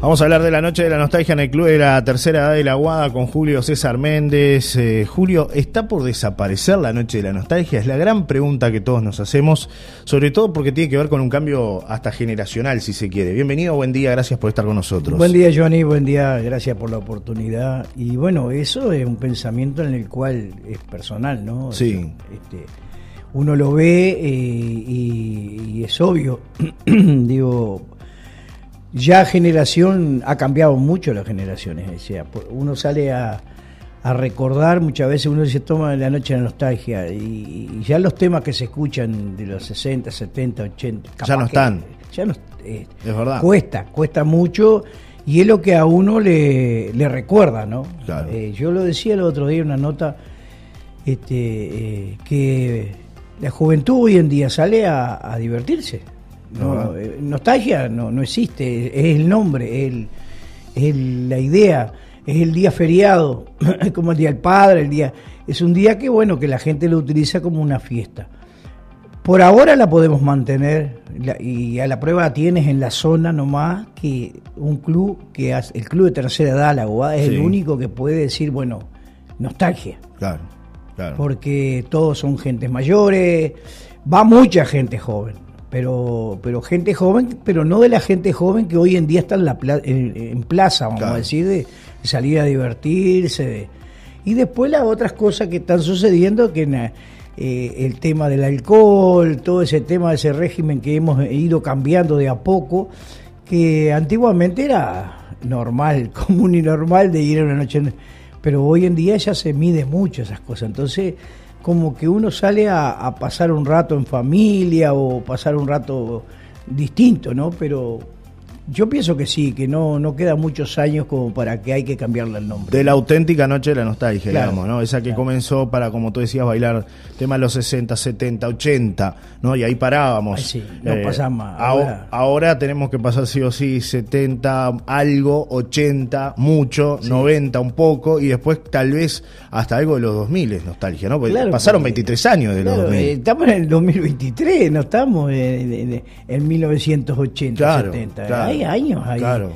Vamos a hablar de la noche de la nostalgia en el Club de la Tercera Edad de la Guada con Julio César Méndez. Eh, Julio, ¿está por desaparecer la noche de la nostalgia? Es la gran pregunta que todos nos hacemos, sobre todo porque tiene que ver con un cambio hasta generacional, si se quiere. Bienvenido, buen día, gracias por estar con nosotros. Buen día, Johnny, buen día, gracias por la oportunidad. Y bueno, eso es un pensamiento en el cual es personal, ¿no? Sí. Este, uno lo ve eh, y, y es obvio, digo ya generación, ha cambiado mucho las generaciones. O sea, uno sale a, recordar, muchas veces uno se toma la noche de la nostalgia y, ya los temas que se escuchan de los 60, 70, 80, ya no están. Ya no, eh, es verdad. Cuesta, cuesta mucho y es lo que a uno le, le recuerda, ¿no? Eh, yo lo decía el otro día en una nota este, que la juventud hoy en día sale a divertirse no, eh, nostalgia no, no existe, es el nombre, es, es la idea, es el día feriado, es como el día del padre, el día. Es un día que bueno, que la gente lo utiliza como una fiesta. Por ahora la podemos mantener y a la prueba tienes en la zona nomás que un club que hace, el club de tercera edad, la UA, es el único que puede decir, bueno, nostalgia. Claro, claro. Porque todos son gentes mayores, va mucha gente joven pero, pero gente joven, pero no de la gente joven que hoy en día está en, la en, plaza, vamos a decir, de, salir a divertirse. y después las otras cosas que están sucediendo, que eh, el tema del alcohol, todo ese tema de ese régimen que hemos ido cambiando de a poco, que antiguamente era normal, común y normal de ir a una noche, pero hoy en día ya se mide mucho esas cosas. Entonces, como que uno sale a, pasar un rato en familia o pasar un rato distinto, ¿no? Pero yo pienso que sí, que no, no queda muchos años como para que hay que cambiarle el nombre. De la auténtica noche de la nostalgia, digamos, ¿no? Esa que comenzó para, como tú decías, bailar temas de los 60, 70, 80, ¿no? Y ahí parábamos. sí, no eh, pasamos. Ahora. ahora. tenemos que pasar sí o sí 70, algo, 80, mucho, 90 un poco, y después tal vez hasta algo de los 2000 es nostalgia, ¿no? Porque pasaron 23 años de los 2000. Eh, estamos en el 2023, no estamos en, en, 1980, 70 años ahí. Claro.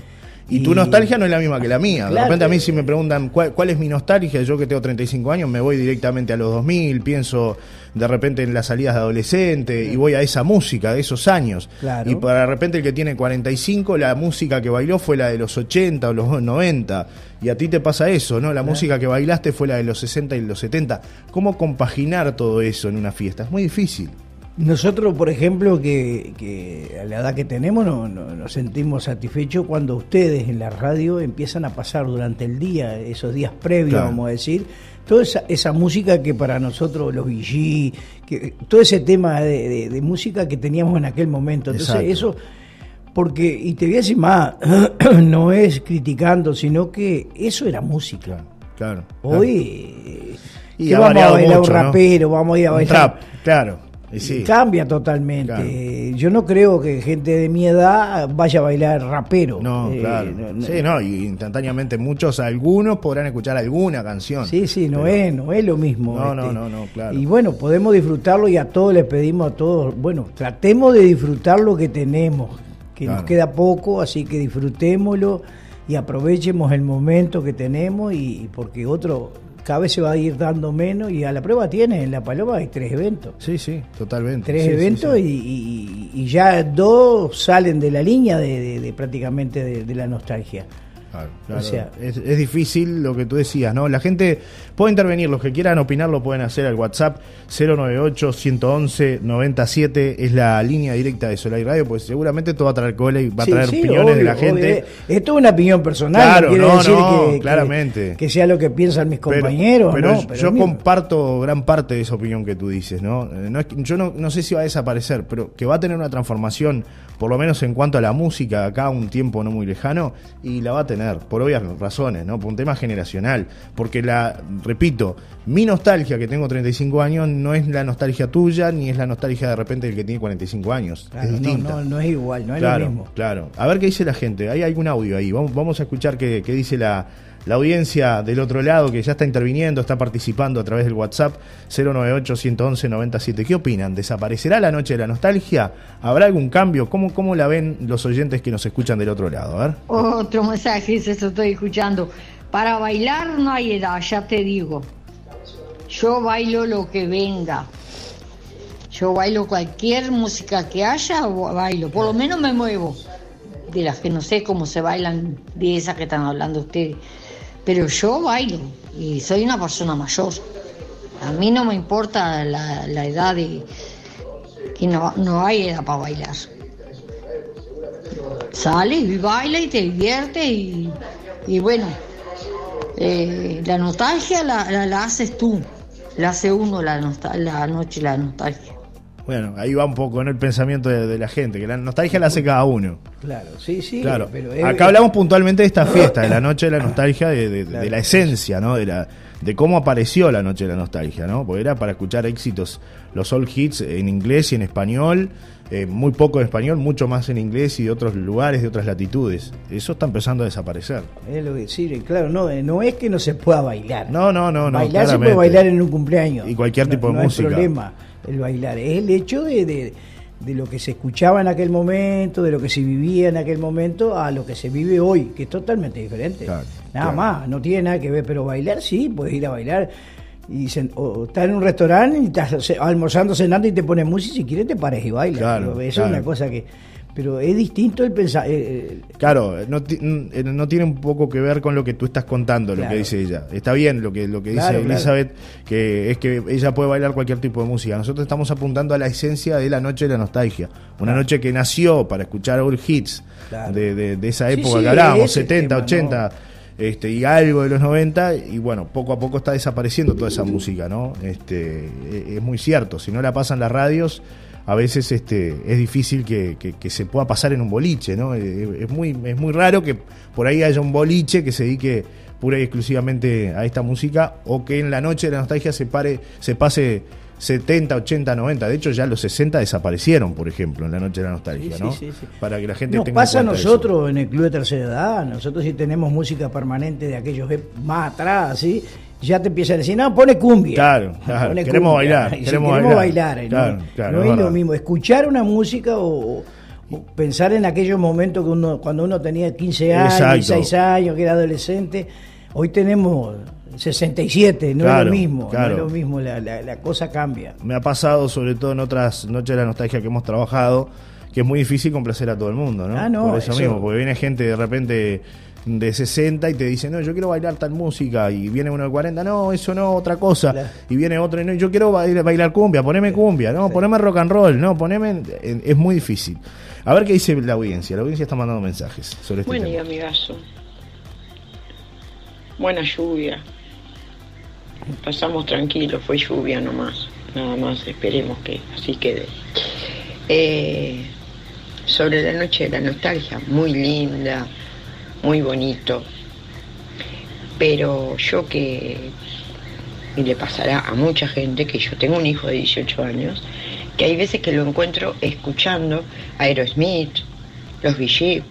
Y, tu nostalgia no es la misma que la mía. De repente a mí si me preguntan ¿cuál, es mi nostalgia, yo que tengo 35 años me voy directamente a los 2000, pienso de repente en las salidas de adolescente y voy a esa música de esos años. Y para de repente el que tiene 45, la música que bailó fue la de los 80 o los 90. Y a ti te pasa eso, ¿no? La música que bailaste fue la de los 60 y los 70. ¿Cómo compaginar todo eso en una fiesta? Es muy difícil. Nosotros, por ejemplo, que, a la edad que tenemos no, nos sentimos satisfechos cuando ustedes en la radio empiezan a pasar durante el día, esos días previos, vamos a decir, toda esa, música que para nosotros, los VG, que, todo ese tema de, música que teníamos en aquel momento. Entonces, eso, porque, y te voy a decir más, no es criticando, sino que eso era música. Claro. Hoy, y vamos a bailar un rapero, vamos a ir a bailar. claro Cambia totalmente. Yo no creo que gente de mi edad vaya a bailar rapero. No, eh, claro. sí, no, y instantáneamente muchos, algunos podrán escuchar alguna canción. Sí, sí, no es, no es lo mismo. No, no, este. no, no, claro. Y bueno, podemos disfrutarlo y a todos les pedimos a todos, bueno, tratemos de disfrutar lo que tenemos, que nos queda poco, así que disfrutémoslo y aprovechemos el momento que tenemos y porque otro cada vez se va a ir dando menos y a la prueba tiene, en La Paloma hay tres eventos. Sí, sí, totalmente. Tres eventos Y, ya dos salen de la línea de, prácticamente de, la nostalgia. Claro, O sea, es, es, difícil lo que tú decías, ¿no? La gente puede intervenir, los que quieran opinar lo pueden hacer al WhatsApp 098-111-97, es la línea directa de Solar Radio, pues seguramente todo va a traer cola y va a traer opiniones de la gente. Esto es una opinión personal, no quiere decir que, claramente. Que, sea lo que piensan mis compañeros. Pero, yo comparto gran parte de esa opinión que tú dices, ¿no? Eh, no yo no, no sé si va a desaparecer, pero que va a tener una transformación, por lo menos en cuanto a la música, acá un tiempo no muy lejano, y la va a tener por obvias razones, ¿no? Por un tema generacional. Porque la, repito, mi nostalgia que tengo 35 años no es la nostalgia tuya, ni es la nostalgia de repente del que tiene 45 años. es distinta. No, no, es igual, no es lo mismo. Claro. A ver qué dice la gente. Hay algún audio ahí. Vamos, vamos a escuchar qué, qué dice la, la audiencia del otro lado que ya está interviniendo, está participando a través del WhatsApp 098-111-97. ¿Qué opinan? ¿Desaparecerá la noche de la nostalgia? ¿Habrá algún cambio? ¿Cómo, ¿Cómo la ven los oyentes que nos escuchan del otro lado? A ver. Otro mensaje, eso estoy escuchando. Para bailar no hay edad, ya te digo. Yo bailo lo que venga. Yo bailo cualquier música que haya, bailo. Por lo menos me muevo. De las que no sé cómo se bailan, de esas que están hablando ustedes. Pero yo bailo y soy una persona mayor. A mí no me importa la, edad de... que no, no hay edad para bailar. Sale y baila y te divierte y, y bueno, eh, la nostalgia la, la, haces tú, la hace uno la, la noche la nostalgia. Bueno, ahí va un poco en el pensamiento de, la gente, que la nostalgia la hace cada uno. Claro, sí, sí. Claro. Acá hablamos puntualmente de esta fiesta, de la noche de la nostalgia, de, la esencia, ¿no? De, la, de cómo apareció la noche de la nostalgia, ¿no? Porque era para escuchar éxitos, los all hits en inglés y en español, eh, muy poco en español, mucho más en inglés y de otros lugares, de otras latitudes. Eso está empezando a desaparecer. Es lo que sí, claro, no, eh, no es que no se pueda bailar. No, no, no, no. Bailar se puede bailar en un cumpleaños. Y cualquier tipo de música. No hay problema el bailar, es el hecho de, de, lo que se escuchaba en aquel momento, de lo que se vivía en aquel momento, a lo que se vive hoy, que es totalmente diferente. nada más, no tiene nada que ver, pero bailar sí, puedes ir a bailar. Y o estás en un restaurante y estás almorzando, cenando y te pones música, si quieres te pares y bailas. eso es una cosa que pero es distinto el pensar. Eh, eh, claro, no, eh, no, tiene un poco que ver con lo que tú estás contando, lo que dice ella. Está bien lo que, lo que dice Elizabeth, que es que ella puede bailar cualquier tipo de música. Nosotros estamos apuntando a la esencia de la noche de la nostalgia. Una noche que nació para escuchar old hits de, de, esa época que hablábamos, 70, 80. Este, y algo de los 90 y bueno, poco a poco está desapareciendo toda esa música, ¿no? Este, es muy cierto, si no la pasan las radios, a veces este, es difícil que, se pueda pasar en un boliche, ¿no? Eh, es muy, es muy raro que por ahí haya un boliche que se dedique pura y exclusivamente a esta música o que en la noche de la nostalgia se, pare, se pase 70, 80, 90. De hecho, ya los 60 desaparecieron, por ejemplo, en la noche de la nostalgia, ¿no? Para que la gente Nos pasa a nosotros en el Club de Tercera Edad. Nosotros sí tenemos música permanente de aquellos más atrás, ¿sí? Ya te empiezan a decir, no, pone cumbia. Claro, claro. queremos bailar. queremos, bailar. no, es lo mismo. Escuchar una música o, pensar en aquellos momentos que uno, cuando uno tenía 15 años, 16 años, que era adolescente, hoy tenemos 67, no es lo mismo, no es lo mismo, la, la, cosa cambia. Me ha pasado, sobre todo en otras noches de la nostalgia que hemos trabajado, que es muy difícil complacer a todo el mundo, ¿no? Ah, no Por eso, mismo, porque viene gente de repente de 60 y te dice, no, yo quiero bailar tal música, y viene uno de 40, no, eso no, otra cosa, y viene otro, no, yo quiero bailar, cumbia, poneme cumbia, no, poneme rock and roll, no, poneme, es muy difícil. A ver qué dice la audiencia, la audiencia está mandando mensajes sobre este Buen día, amigazo. Buena lluvia. Pasamos tranquilos, fue lluvia nomás, nada más, esperemos que así quede. Eh, sobre la noche de la nostalgia, muy linda, muy bonito. Pero yo que, y le pasará a mucha gente, que yo tengo un hijo de 18 años, que hay veces que lo encuentro escuchando Aerosmith, los Bee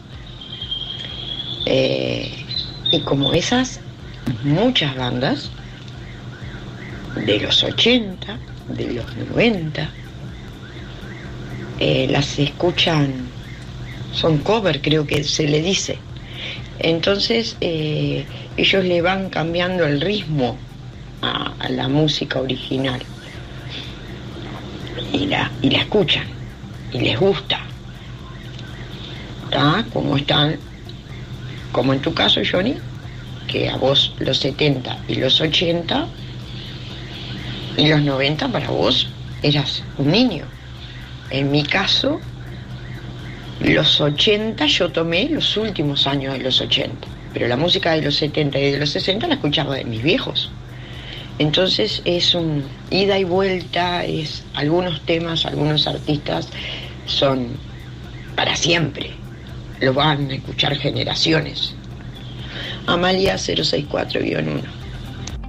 eh, y como esas, muchas bandas de los 80, de los 90, eh, las escuchan, son cover creo que se le dice. Entonces eh, ellos le van cambiando el ritmo a, la música original y la, y la escuchan y les gusta. ¿Está? Como están, como en tu caso, Johnny, que a vos los 70 y los 80 y los 90 para vos eras un niño. En mi caso, los 80 yo tomé los últimos años de los 80, pero la música de los 70 y de los 60 la escuchaba de mis viejos. Entonces es un ida y vuelta, es algunos temas, algunos artistas son para siempre, lo van a escuchar generaciones. Amalia 064-1.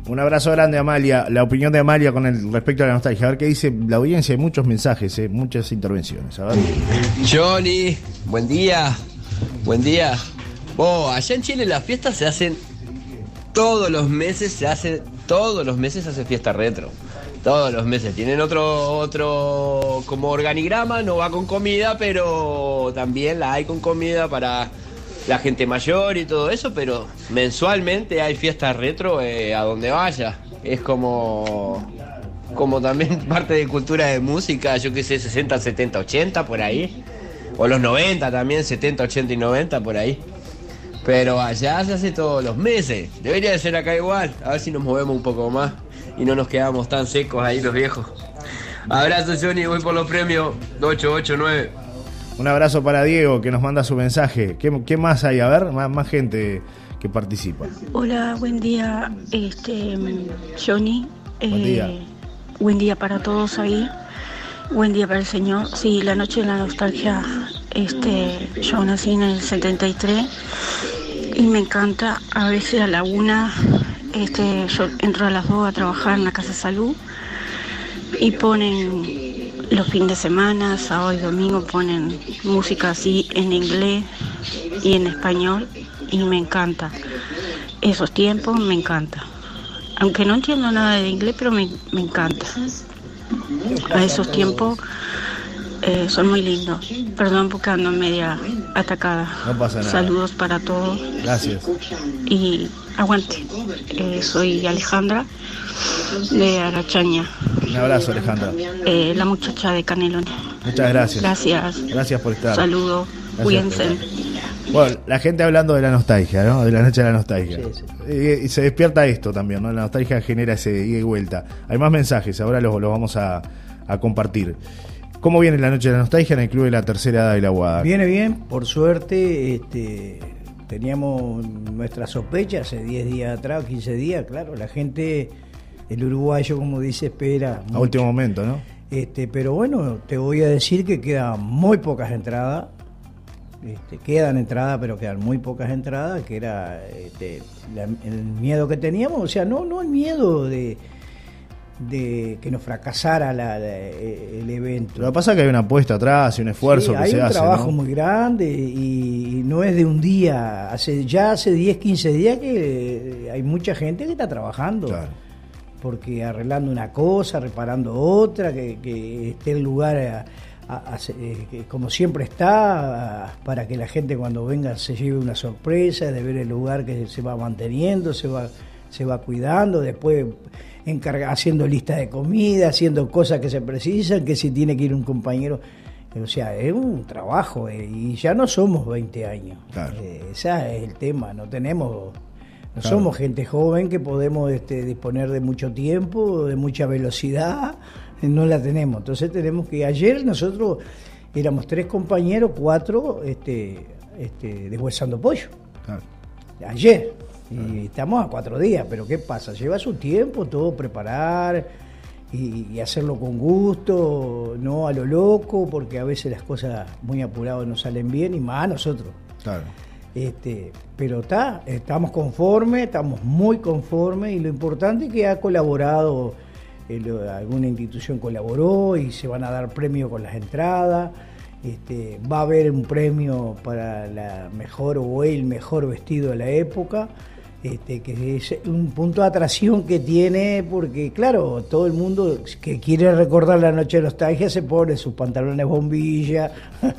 Un abrazo grande, Amalia. La opinión de Amalia con el respecto a la nostalgia. A ver qué dice la audiencia. Hay muchos mensajes, eh, muchas intervenciones. Johnny, buen día. Buen día. Oh, allá en Chile las fiestas se hacen todos los meses se hace, todos los meses se hace fiesta retro. Todos los meses. Tienen otro, otro como organigrama, no va con comida, pero también la hay con comida para la gente mayor y todo eso, pero mensualmente hay fiesta retro eh, a donde vaya. Es como, como también parte de cultura de música, yo qué sé, 60, 70, 80 por ahí. O los 90 también, 70, 80 y 90 por ahí. Pero allá se hace todos los meses. Debería de ser acá igual. A ver si nos movemos un poco más y no nos quedamos tan secos ahí los viejos. Abrazo Johnny, voy por los premios 889. Un abrazo para Diego que nos manda su mensaje. ¿Qué, más hay? A ver, más, gente que participa. Hola, buen día, este Johnny. Buen día. Eh, buen día para todos ahí. Buen día para el Señor. Sí, la noche de la nostalgia. Este, yo nací en el 73 y me encanta. A veces a la una, este, yo entro a las dos a trabajar en la casa de salud y ponen los fines de semana, sábado y domingo, ponen música así en inglés y en español y me encanta. Esos tiempos me encanta. Aunque no entiendo nada de inglés, pero me, me encanta. A esos tiempos eh, son muy lindos. Perdón porque ando media atacada. No pasa nada. Saludos para todos. Gracias. Y aguante. Eh, soy Alejandra de Arachaña. Un abrazo, Alejandra. Eh, la muchacha de Canelones. Muchas gracias. Gracias. Gracias por estar. Saludos. Cuídense. Bueno, la gente hablando de la nostalgia, ¿no? De la noche de la nostalgia. Y, se despierta esto también, ¿no? La nostalgia genera ese ida y vuelta. Hay más mensajes, ahora los, los vamos a, a compartir. ¿Cómo viene la noche de la nostalgia en el Club de la Tercera Edad de la Guada? Viene bien, por suerte, este, teníamos nuestra sospecha hace 10 días atrás, 15 días, claro, la gente, el uruguayo, como dice, espera. A último momento, ¿no? Este, pero bueno, te voy a decir que quedan muy pocas entradas. Este, quedan entradas, pero quedan muy pocas entradas, que era este, el miedo que teníamos, o sea, no, no el miedo de, de que nos fracasara el evento. Lo que pasa es que hay una apuesta atrás y un esfuerzo que se hace. Hay un trabajo muy grande y no es de un día. Hace, ya hace 10, 15 días que hay mucha gente que está trabajando. Porque arreglando una cosa, reparando otra, que, esté el lugar eh, como siempre está, para que la gente cuando venga se lleve una sorpresa de ver el lugar que se va manteniendo, se va, se va cuidando. Después encarga, haciendo lista de comida, haciendo cosas que se precisan, que si tiene que ir un compañero. O sea, es un trabajo eh, y ya no somos 20 años. Eh, ese es el tema, no tenemos, no somos gente joven que podemos este, disponer de mucho tiempo, de mucha velocidad, no la tenemos. Entonces tenemos que, ayer nosotros éramos tres compañeros, cuatro, este, este, deshuesando pollo. Ayer. Y estamos a cuatro días, pero ¿qué pasa? Lleva su tiempo todo preparar y, hacerlo con gusto, no a lo loco, porque a veces las cosas muy apuradas no salen bien y más a nosotros. Claro. Este, pero está, estamos conformes, estamos muy conformes y lo importante es que ha colaborado, eh, alguna institución colaboró y se van a dar premios con las entradas. Este, va a haber un premio para la mejor o el mejor vestido de la época. Este, que es un punto de atracción que tiene, porque claro, todo el mundo que quiere recordar la noche de nostalgia se pone sus pantalones bombilla,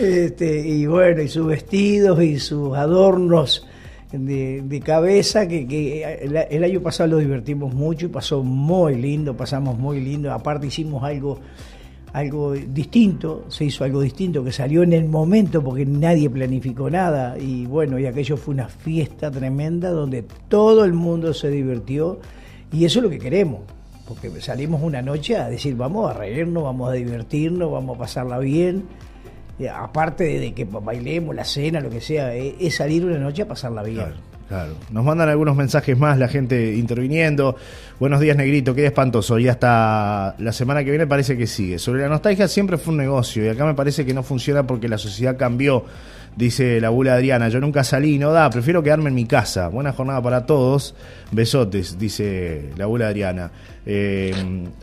este, y bueno, y sus vestidos y sus adornos de, cabeza, que, el, año pasado lo divertimos mucho y pasó muy lindo, pasamos muy lindo, aparte hicimos algo algo distinto, se hizo algo distinto que salió en el momento porque nadie planificó nada y bueno, y aquello fue una fiesta tremenda donde todo el mundo se divirtió y eso es lo que queremos, porque salimos una noche a decir vamos a reírnos, vamos a divertirnos, vamos a pasarla bien, aparte de que bailemos la cena, lo que sea, es salir una noche a pasarla bien. Claro. Nos mandan algunos mensajes más, la gente interviniendo. Buenos días, Negrito, qué espantoso. Y hasta la semana que viene parece que sigue. Sobre la nostalgia siempre fue un negocio y acá me parece que no funciona porque la sociedad cambió, dice la bula Adriana. Yo nunca salí, no da, prefiero quedarme en mi casa. Buena jornada para todos. Besotes, dice la bula Adriana. Eh,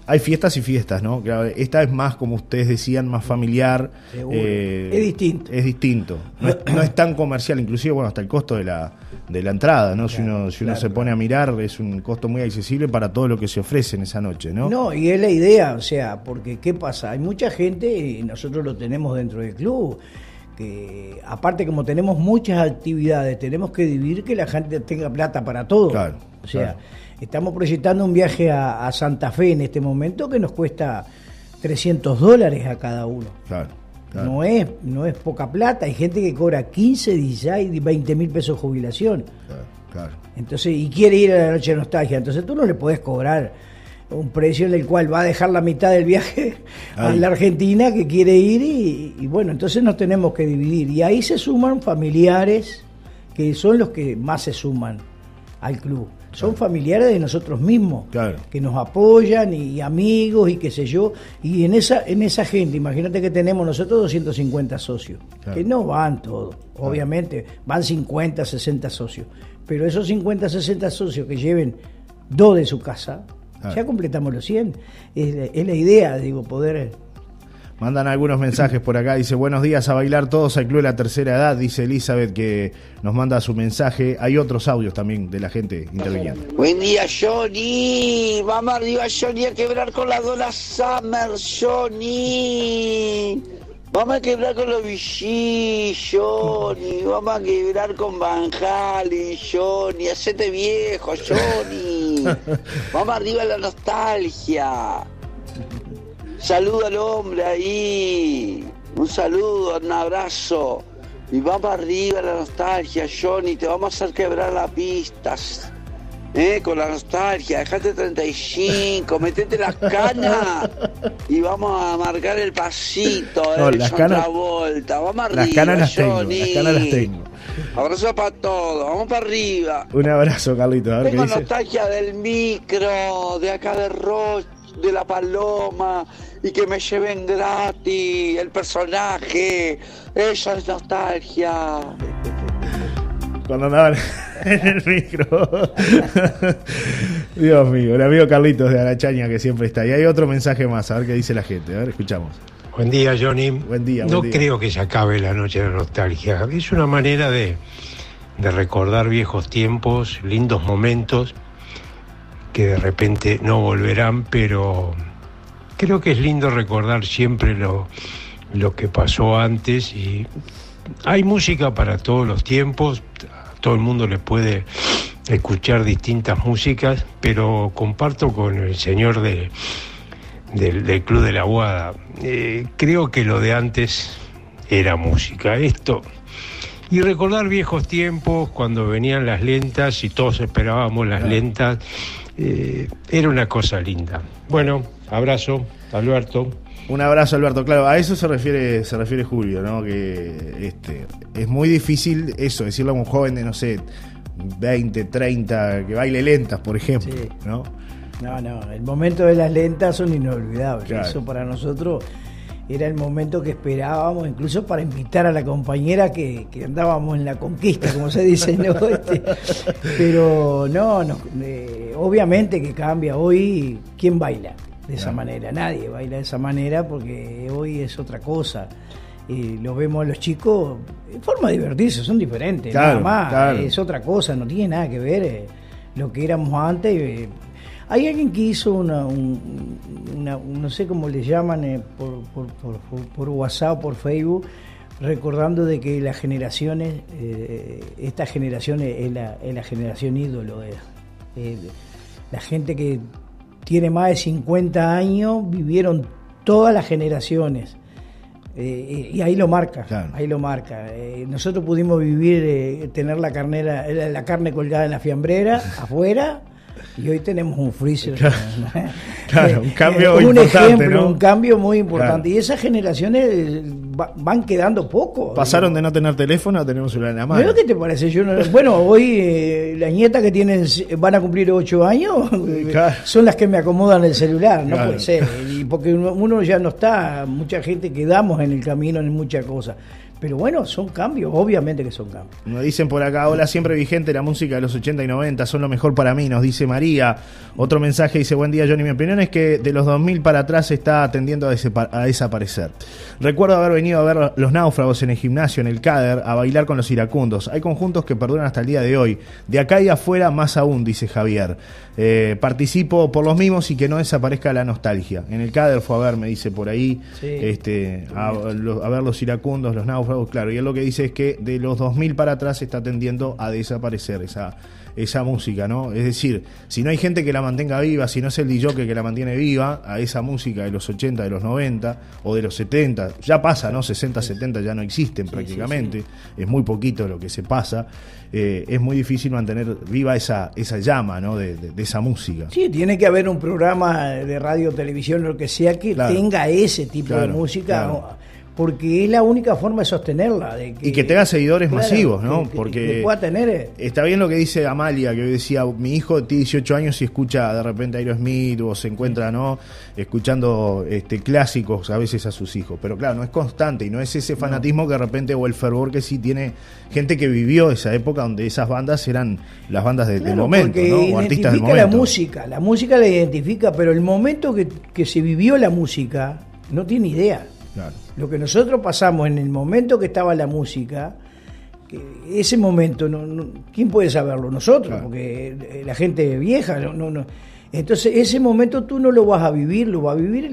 hay fiestas y fiestas, ¿no? Esta es más, como ustedes decían, más familiar. Eh, es distinto. Es distinto. No es, no es tan comercial, inclusive, bueno, hasta el costo de la de la entrada, ¿no? si uno, si uno se pone a mirar, es un costo muy accesible para todo lo que se ofrece en esa noche, ¿no? No, y es la idea, o sea, porque ¿qué pasa? Hay mucha gente, y nosotros lo tenemos dentro del club, que aparte como tenemos muchas actividades, tenemos que dividir que la gente tenga plata para todo. Claro, o sea, estamos proyectando un viaje a, Santa Fe en este momento que nos cuesta 300 dólares a cada uno. Claro. No, es, no es poca plata, hay gente que cobra 15, 16, 20 mil pesos de jubilación. Claro, Entonces, y quiere ir a la noche de nostalgia, entonces tú no le puedes cobrar un precio en el cual va a dejar la mitad del viaje a la Argentina que quiere ir y, bueno, entonces nos tenemos que dividir. Y ahí se suman familiares que son los que más se suman al club. Son familiares de nosotros mismos, que nos apoyan y, amigos y qué sé yo. Y en esa, en esa gente, imagínate que tenemos nosotros 250 socios, que no van todos, obviamente, van 50, 60 socios. Pero esos 50, 60 socios que lleven dos de su casa, ya completamos los 100. Es la, idea, digo, poder Mandan algunos mensajes por acá. Dice, buenos días a bailar todos al Club de la Tercera Edad. Dice Elizabeth que nos manda su mensaje. Hay otros audios también de la gente interviniendo. Buen día, Johnny. Vamos arriba, Johnny, a quebrar con la Dona Summer, Johnny. Vamos a quebrar con los Vichy, Johnny. Vamos a quebrar con Van Halen, Johnny. Hacete viejo, Johnny. Vamos arriba la nostalgia. Saludo al hombre ahí. Un saludo, un abrazo. Y vamos arriba la nostalgia, Johnny. Te vamos a hacer quebrar las pistas eh, con la nostalgia, dejate 35, metete las canas y vamos a marcar el pasito, no, las canas, vuelta, vamos arriba, las canas las tengo, las canas las tengo. Abrazo para todos, vamos para arriba. Un abrazo, Carlito. A ver Tengo nostalgia del micro, de acá de Roche, de la Paloma, y que me lleven gratis el personaje. Esa es nostalgia cuando andaban en el micro. Dios mío, el amigo Carlitos de Arachaña que siempre está. Y hay otro mensaje más, a ver qué dice la gente. A ver, escuchamos. Buen día, Johnny. Buen día. no creo que se acabe la noche de la nostalgia. Es una manera de, de recordar viejos tiempos, lindos momentos que de repente no volverán, pero creo que es lindo recordar siempre lo, lo que pasó antes y hay música para todos los tiempos, todo el mundo le puede escuchar distintas músicas, pero comparto con el señor del, Club de la Aguada. Eh, creo que lo de antes era música. Esto. Y recordar viejos tiempos, cuando venían las lentas y todos esperábamos las lentas, eh, era una cosa linda. Bueno, abrazo, Alberto. Un abrazo, Alberto. Claro, a eso se refiere, se refiere Julio, ¿no? Que este, es muy difícil eso, decirle a un joven de, no sé, 20, 30, que baile lentas, por ejemplo, ¿no? No, no, el momento de las lentas son inolvidables. Eso para nosotros era el momento que esperábamos, incluso para invitar a la compañera que, andábamos en la conquista, como se dice, ¿no? Este, pero no, no eh, obviamente que cambia. Hoy, ¿quién baila? De esa manera. Nadie baila de esa manera porque hoy es otra cosa. Y lo vemos a los chicos forma de divertirse, son diferentes, nada más, es otra cosa, no tiene nada que ver eh, lo que éramos antes. Eh. hay alguien que hizo una, no sé cómo le llaman, eh, por, por, por, por, WhatsApp, por Facebook, recordando de que las generaciones, esta generación es la, es la generación ídolo, la gente que tiene más de 50 años, vivieron todas las generaciones. Eh, y ahí lo marca, ahí lo marca. Eh, nosotros pudimos vivir, eh, tener la carnera, la carne colgada en la fiambrera, afuera, y hoy tenemos un freezer. Claro, un cambio un ejemplo, un cambio muy importante. Y esas generaciones van quedando poco. Pasaron de no tener teléfono a tener un celular en la mano. ¿Qué te parece? Yo bueno, hoy eh, las nietas que tienen van a cumplir ocho años son las que me acomodan el celular, no puede ser. Y porque uno ya no está, mucha gente quedamos en el camino en muchas cosas Pero bueno, son cambios, obviamente que son cambios. Nos dicen por acá, hola, siempre vigente la música de los 80 y 90, son lo mejor para mí, nos dice María. Otro mensaje dice, buen día Johnny, mi opinión es que de los 2000 para atrás está tendiendo a, desaparecer. Recuerdo haber venido a ver los náufragos en el gimnasio, en el CADER, a bailar con los iracundos. Hay conjuntos que perduran hasta el día de hoy. De acá y afuera más aún, dice Javier. Eh, participo por los mismos y que no desaparezca la nostalgia. En el CADER fue a ver, me dice por ahí, este, a, a ver los iracundos, los náufragos claro. Y él lo que dice es que de los 2000 para atrás está tendiendo a desaparecer esa, esa música, ¿no? Es decir, si no hay gente que la mantenga viva, si no es el DJ que la mantiene viva, a esa música de los 80, de los 90 o de los 70, ya pasa, ¿no? 60, 70 ya no existen prácticamente, es muy poquito lo que se pasa. Eh, es muy difícil mantener viva esa, esa llama ¿no? de, esa música. Sí, tiene que haber un programa de radio, televisión, lo que sea, que tenga ese tipo de música porque es la única forma de sostenerla. De y que tenga seguidores masivos, ¿no? porque pueda tener... Eh, está bien lo que dice Amalia, que decía, mi hijo tiene 18 años y escucha de repente Aerosmith o se encuentra, ¿no? Escuchando este, clásicos a veces a sus hijos. Pero claro, no es constante y no es ese fanatismo que de repente o el fervor que sí tiene gente que vivió esa época donde esas bandas eran las bandas del momento, ¿no? O artistas del momento. la música, la música la identifica, pero el momento que, que se vivió la música no tiene idea. Lo que nosotros pasamos en el momento que estaba la música, ese momento, no, ¿quién puede saberlo? Nosotros, porque eh, la gente vieja, no, no, Entonces, ese momento tú no lo vas a vivir, lo vas a vivir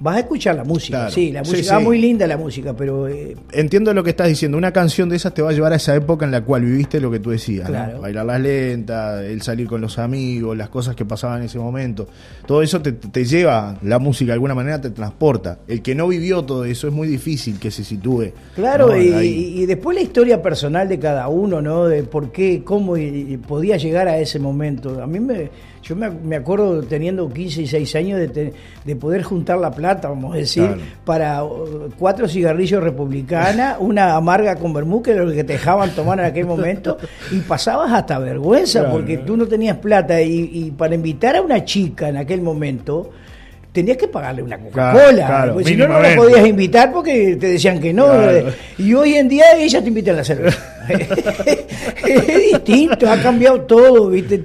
Vas a escuchar la música, sí, la música, muy linda la música, pero... Eh, Entiendo lo que estás diciendo, una canción de esas te va a llevar a esa época en la cual viviste lo que tú decías, bailar las lentas, el salir con los amigos, las cosas que pasaban en ese momento, todo eso te, te, lleva, la música de alguna manera te transporta. El que no vivió todo eso es muy difícil que se sitúe. Claro, y, y, después la historia personal de cada uno, ¿no? De por qué, cómo podía llegar a ese momento. A mí me yo me, acuerdo teniendo 15 y 6 años de, de poder juntar la plata, vamos a decir, para uh, cuatro cigarrillos republicana, una amarga con vermú, que era lo que te dejaban tomar en aquel momento, y pasabas hasta vergüenza porque tú no tenías plata y, y para invitar a una chica en aquel momento, tenías que pagarle una Coca-Cola. si no, no la podías invitar porque te decían que no. Y hoy en día ella te invita a la cerveza. Es distinto, ha cambiado todo, ¿viste?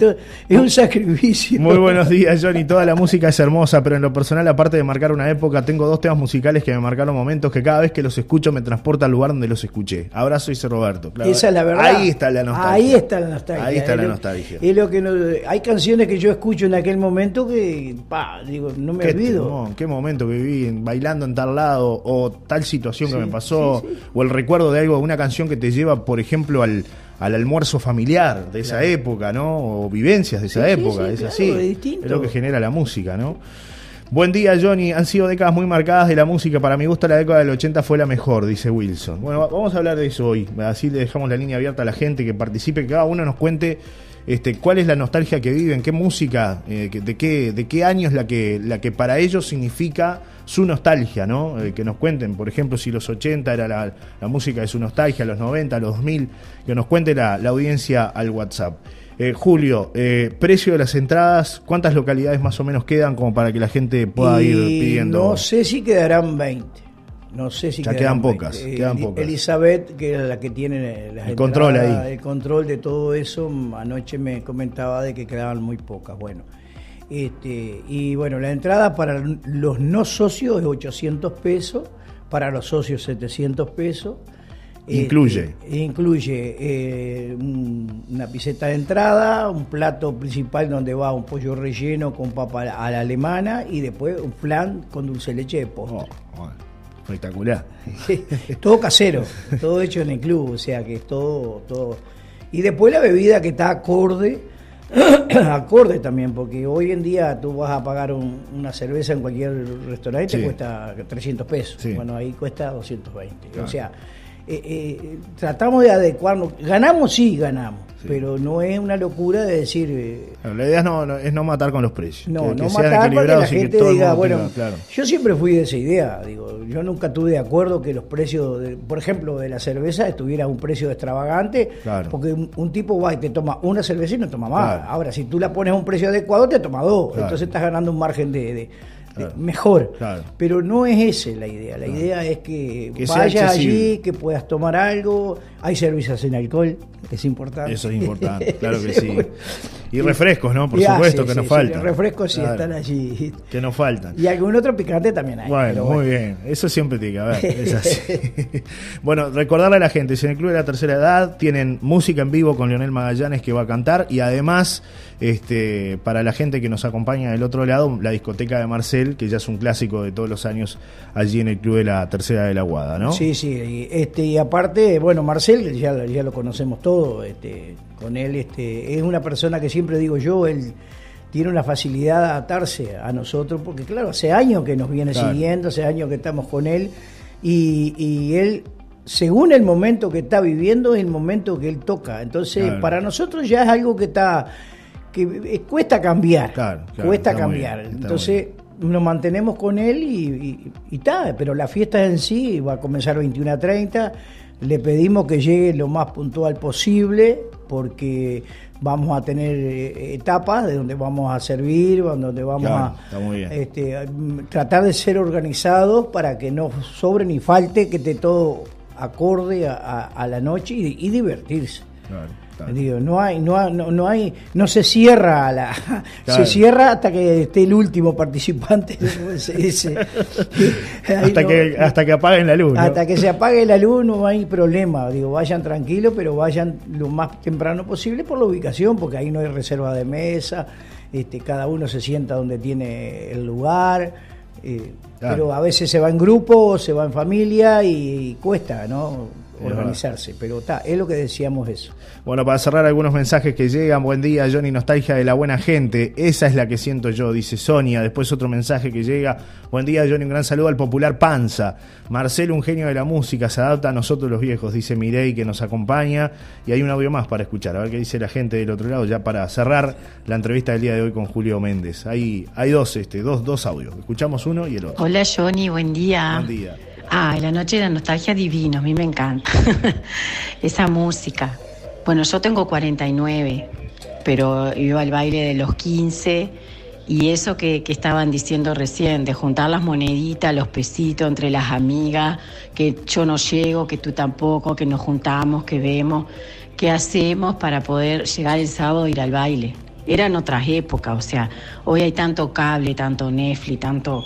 es un sacrificio. Muy buenos días, Johnny. Toda la música es hermosa, pero en lo personal, aparte de marcar una época, tengo dos temas musicales que me marcaron momentos que cada vez que los escucho me transporta al lugar donde los escuché. Abrazo, dice Roberto. Esa es la verdad. Ahí está la nostalgia. Ahí está la nostalgia. Ahí está la nostalgia. Es lo que hay canciones que yo escucho en aquel momento que, pa, digo, no me olvido. qué momento que viví bailando en tal lado o tal situación que me pasó o el recuerdo de algo, una canción que te lleva, por ejemplo, ejemplo, al, al almuerzo familiar de esa época, ¿no? O vivencias de esa época, es así. Es, lo que genera la música, ¿no? Buen día, Johnny. Han sido décadas muy marcadas de la música. Para mi gusto, la década del 80 fue la mejor, dice Wilson. Bueno, vamos a hablar de eso hoy. Así le dejamos la línea abierta a la gente que participe, que cada uno nos cuente este, cuál es la nostalgia que viven, qué música, eh, de, qué, de qué año es la que, la que para ellos significa su nostalgia, ¿no? Eh, que nos cuenten, por ejemplo, si los 80 era la, música de su nostalgia, los 90, los 2000, que nos cuente la, audiencia al WhatsApp. Eh, Julio, precio de las entradas, ¿cuántas localidades más o menos quedan como para que la gente pueda ir pidiendo? No sé si quedarán 20. No sé si ya quedan pocas, quedan pocas. Elizabeth, que es la que tiene el control ahí. El control de todo eso, anoche me comentaba de que quedaban muy pocas. Bueno, este, y bueno, la entrada para los no socios es 800 pesos, para los socios 700 pesos. Incluye. Este, incluye eh, una piseta de entrada, un plato principal donde va un pollo relleno con papa a la alemana y después un flan con dulce leche de postre. Oh, Espectacular. todo casero, todo hecho en el club, o sea que es todo, todo. Y después la bebida que está acorde, acorde también, porque hoy en día tú vas a pagar una cerveza en cualquier restaurante te cuesta 300 pesos. Bueno, ahí cuesta 220. O sea, eh, eh, tratamos de adecuarnos. Ganamos, sí, ganamos pero no es una locura de decir... Eh, la idea no, es no matar con los precios. No, no matar para que la gente diga, bueno, yo siempre fui de esa idea, digo, yo nunca tuve de acuerdo que los precios, por ejemplo, de la cerveza estuviera a un precio extravagante, porque un, tipo va y te toma una cerveza y no toma más. Ahora, si tú la pones a un precio adecuado, te toma dos, entonces estás ganando un margen de mejor. Pero no es esa la idea. La idea es que, vayas allí, que puedas tomar algo. Hay servicios sin alcohol, es importante. Eso es importante, claro que sí. Y refrescos, ¿no? Por supuesto que nos faltan. refrescos sí están allí. Que nos faltan. Y algún otro picante también hay. Bueno, muy bien. Eso siempre tiene que haber. Es así. bueno, recordarle a la gente, si en el Club de la Tercera Edad tienen música en vivo con Leonel Magallanes que va a cantar y además este, para la gente que nos acompaña del otro lado, la discoteca de Marcel, que ya es un clásico de todos los años allí en el Club de la Tercera de la Guada, ¿no? Sí, sí, y, este, y aparte, bueno, Marcel ya, ya lo conocemos todo, este, con él este, es una persona que siempre digo yo, él tiene una facilidad de adaptarse a nosotros, porque claro, hace años que nos viene siguiendo, hace años que estamos con él, y, y él según el momento que está viviendo, es el momento que él toca. Entonces, para nosotros ya es algo que está que eh, cuesta cambiar, cuesta cambiar. Entonces nos mantenemos con él y, está, pero la fiesta en sí va a comenzar 21 a 30. Le pedimos que llegue lo más puntual posible porque vamos a tener eh, etapas de donde vamos a servir, donde vamos a este, tratar de ser organizados para que no sobre ni falte, que esté todo acorde a, la noche y, divertirse. Digo, no hay, no, no, hay, no se cierra la, se cierra hasta que esté el último participante. hasta que, hasta que apaguen la luz. Hasta que se apague la luz no hay problema. Digo, vayan tranquilos, pero vayan lo más temprano posible por la ubicación, porque ahí no hay reserva de mesa. Este, cada uno se sienta donde tiene el lugar. Eh, pero a veces se va en grupo, se va en familia y cuesta, ¿no? Organizarse, pero está, es lo que decíamos eso. Bueno, para cerrar algunos mensajes que llegan, buen día, Johnny, nostalgia de la buena gente, esa es la que siento yo, dice Sonia, después otro mensaje que llega, buen día, Johnny, un gran saludo al popular Panza, Marcelo, un genio de la música, se adapta a nosotros los viejos, dice Mirey, que nos acompaña, y hay un audio más para escuchar, a ver qué dice la gente del otro lado, ya para cerrar la entrevista del día de hoy con Julio Méndez. Hay, hay dos, este, dos, dos audios, escuchamos uno y el otro. Hola Johnny, buen día. Buen día. Ah, la noche de la nostalgia divino, a mí me encanta. Esa música. Bueno, yo tengo 49, pero iba al baile de los 15 y eso que, estaban diciendo recién, de juntar las moneditas, los pesitos entre las amigas, que yo no llego, que tú tampoco, que nos juntamos, que vemos, qué hacemos para poder llegar el sábado e ir al baile. Eran otras épocas, o sea, hoy hay tanto cable, tanto Netflix, tanto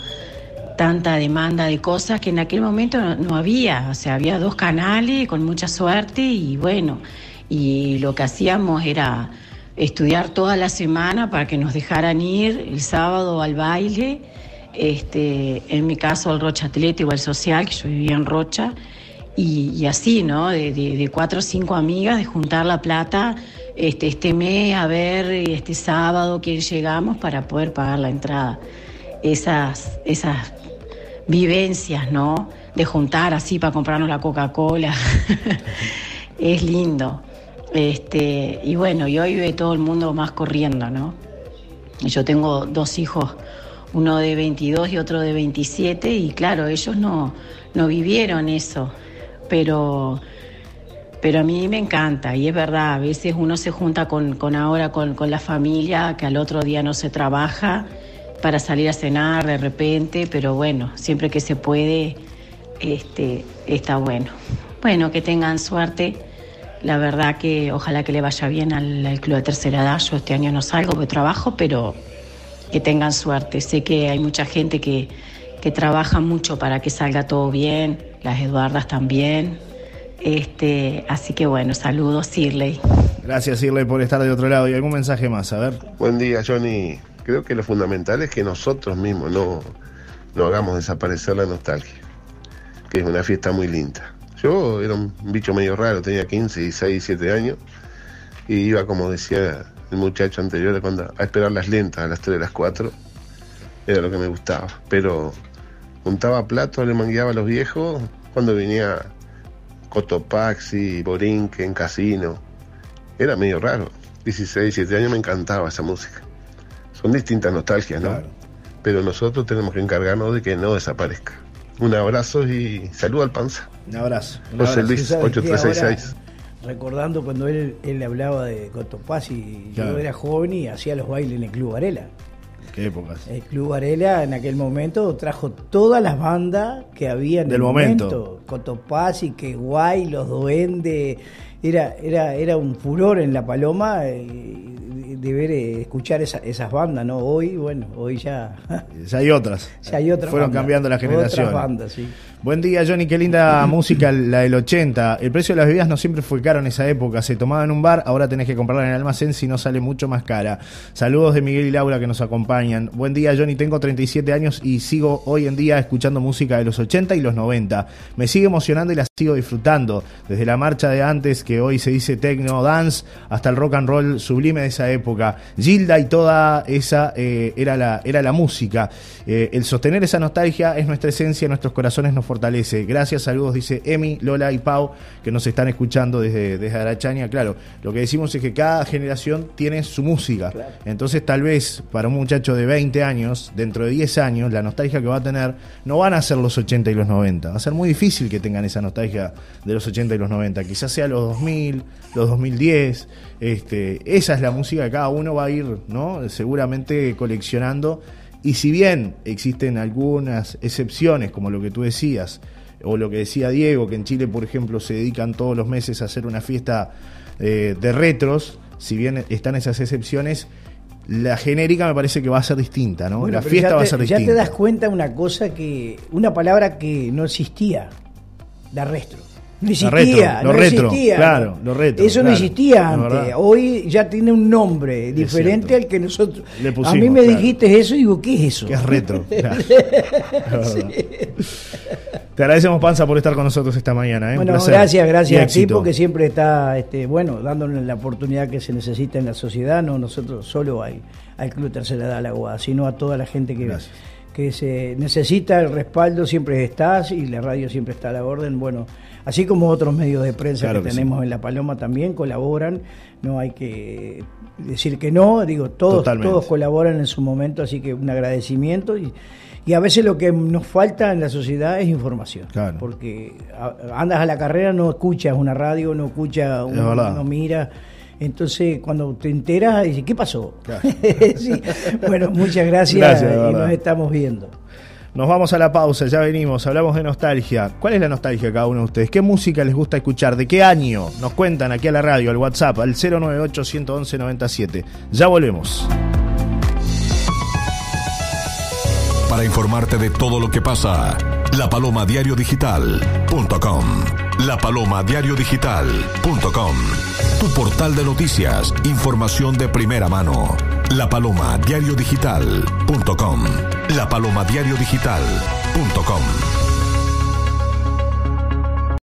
tanta demanda de cosas que en aquel momento no, había. O sea, había dos canales con mucha suerte y bueno, y lo que hacíamos era estudiar toda la semana para que nos dejaran ir el sábado al baile. Este, en mi caso al Rocha Atlético, al Social, que yo vivía en Rocha, y, así, ¿no? De, cuatro o cinco amigas, de juntar la plata este, este mes, a ver este sábado quién llegamos para poder pagar la entrada. Esas, esas vivencias, ¿no? De juntar así para comprarnos la Coca-Cola. es lindo. Este, y bueno, y hoy ve todo el mundo más corriendo, ¿no? Yo tengo dos hijos, uno de 22 y otro de 27, y claro, ellos no, no vivieron eso, pero, pero a mí me encanta, y es verdad, a veces uno se junta con, con ahora con, con la familia, que al otro día no se trabaja, para salir a cenar de repente, pero bueno, siempre que se puede, este, está bueno. Bueno, que tengan suerte. La verdad que ojalá que le vaya bien al, club de tercera edad. Yo este año no salgo de trabajo, pero que tengan suerte. Sé que hay mucha gente que, que trabaja mucho para que salga todo bien, las Eduardas también. Este, así que bueno, saludos, Sirley. Gracias, Sirley, por estar de otro lado. ¿Y algún mensaje más? A ver. Buen día, Johnny creo que lo fundamental es que nosotros mismos no, no hagamos desaparecer la nostalgia, que es una fiesta muy linda. Yo era un bicho medio raro, tenía 15, 16, 17 años y iba, como decía el muchacho anterior, cuando, a esperar las lentas a las 3, las 4, era lo que me gustaba. Pero juntaba platos, le mangueaba a los viejos cuando venía Cotopaxi, Borinquen, Casino. Era medio raro. 16, 17 años me encantaba esa música. Son distintas nostalgias, ¿no? Pero nosotros tenemos que encargarnos de que no desaparezca. Un abrazo y saludo al panza. Un abrazo. José Luis, 8366. Recordando cuando él, él hablaba de Cotopaz y yo era joven y hacía los bailes en el Club Varela. qué épocas. El Club Varela en aquel momento trajo todas las bandas que había en Del el momento. momento. Cotopaxi, Que Guay, Los Duendes. Era, era, era un furor en La Paloma eh, de, ver, eh, escuchar esa- esas bandas, ¿no? Hoy, bueno, hoy ya, Ya hay otras. ya hay otras Fueron bandas. cambiando las generaciones. Otras bandas, sí. Buen día, Johnny. Qué linda música la del 80. El precio de las bebidas no siempre fue caro en esa época. Se tomaba en un bar, ahora tenés que comprarla en el almacén si no sale mucho más cara. Saludos de Miguel y Laura que nos acompañan. Buen día, Johnny. Tengo 37 años y sigo hoy en día escuchando música de los 80 y los 90. Me sigue emocionando y la sigo disfrutando. Desde la marcha de antes, que hoy se dice techno dance, hasta el rock and roll sublime de esa época. Gilda y toda esa eh, era, la, era la música. Eh, el sostener esa nostalgia es nuestra esencia, nuestros corazones nos fortalece. Gracias, saludos, dice Emi, Lola y Pau, que nos están escuchando desde, desde Arachaña. Claro, lo que decimos es que cada generación tiene su música. Entonces, tal vez para un muchacho de 20 años, dentro de 10 años, la nostalgia que va a tener no van a ser los 80 y los 90. Va a ser muy difícil que tengan esa nostalgia de los 80 y los 90. Quizás sea los 2000, los 2010. Este, esa es la música que cada uno va a ir, ¿no? Seguramente coleccionando. Y si bien existen algunas excepciones, como lo que tú decías, o lo que decía Diego, que en Chile, por ejemplo, se dedican todos los meses a hacer una fiesta eh, de retros, si bien están esas excepciones, la genérica me parece que va a ser distinta, ¿no? Bueno, la fiesta ya va a ser Ya distinta. te das cuenta una cosa que, una palabra que no existía, la retro. No existía, retro, lo no retro, existía. claro, lo retro, Eso no claro, existía es antes. Hoy ya tiene un nombre diferente al que nosotros. Le a mí me claro. dijiste eso y digo, ¿qué es eso? Que es retro. claro. Te agradecemos, Panza, por estar con nosotros esta mañana. ¿eh? Bueno, gracias, gracias a ti porque siempre está, este, bueno, dándonos la oportunidad que se necesita en la sociedad, no nosotros solo hay, al Club Tercera Edad La Guada, sino a toda la gente que, Gracias. Que se necesita el respaldo, siempre estás y la radio siempre está a la orden. Bueno, así como otros medios de prensa Claro que, que sí. tenemos en La Paloma también colaboran, no hay que decir que no, digo, todos, Totalmente. todos colaboran en su momento, así que un agradecimiento y, y a veces lo que nos falta en la sociedad es información. Claro. Porque andas a la carrera, no escuchas una radio, no escuchas, un- no mira. Entonces, cuando te enteras, dices, ¿qué pasó? Claro. Sí. Bueno, muchas gracias, Gracias, y nos estamos viendo. Nos vamos a la pausa, ya venimos, hablamos de nostalgia. ¿Cuál es la nostalgia de cada uno de ustedes? ¿Qué música les gusta escuchar? ¿De qué año? Nos cuentan aquí a la radio, al WhatsApp, al 098-111-97. Ya volvemos. Para informarte de todo lo que pasa, lapalomadiariodigital.com. Lapalomadiariodigital.com. Tu portal de noticias, información de primera mano. lapalomadiariodigital.com. lapalomadiariodigital.com.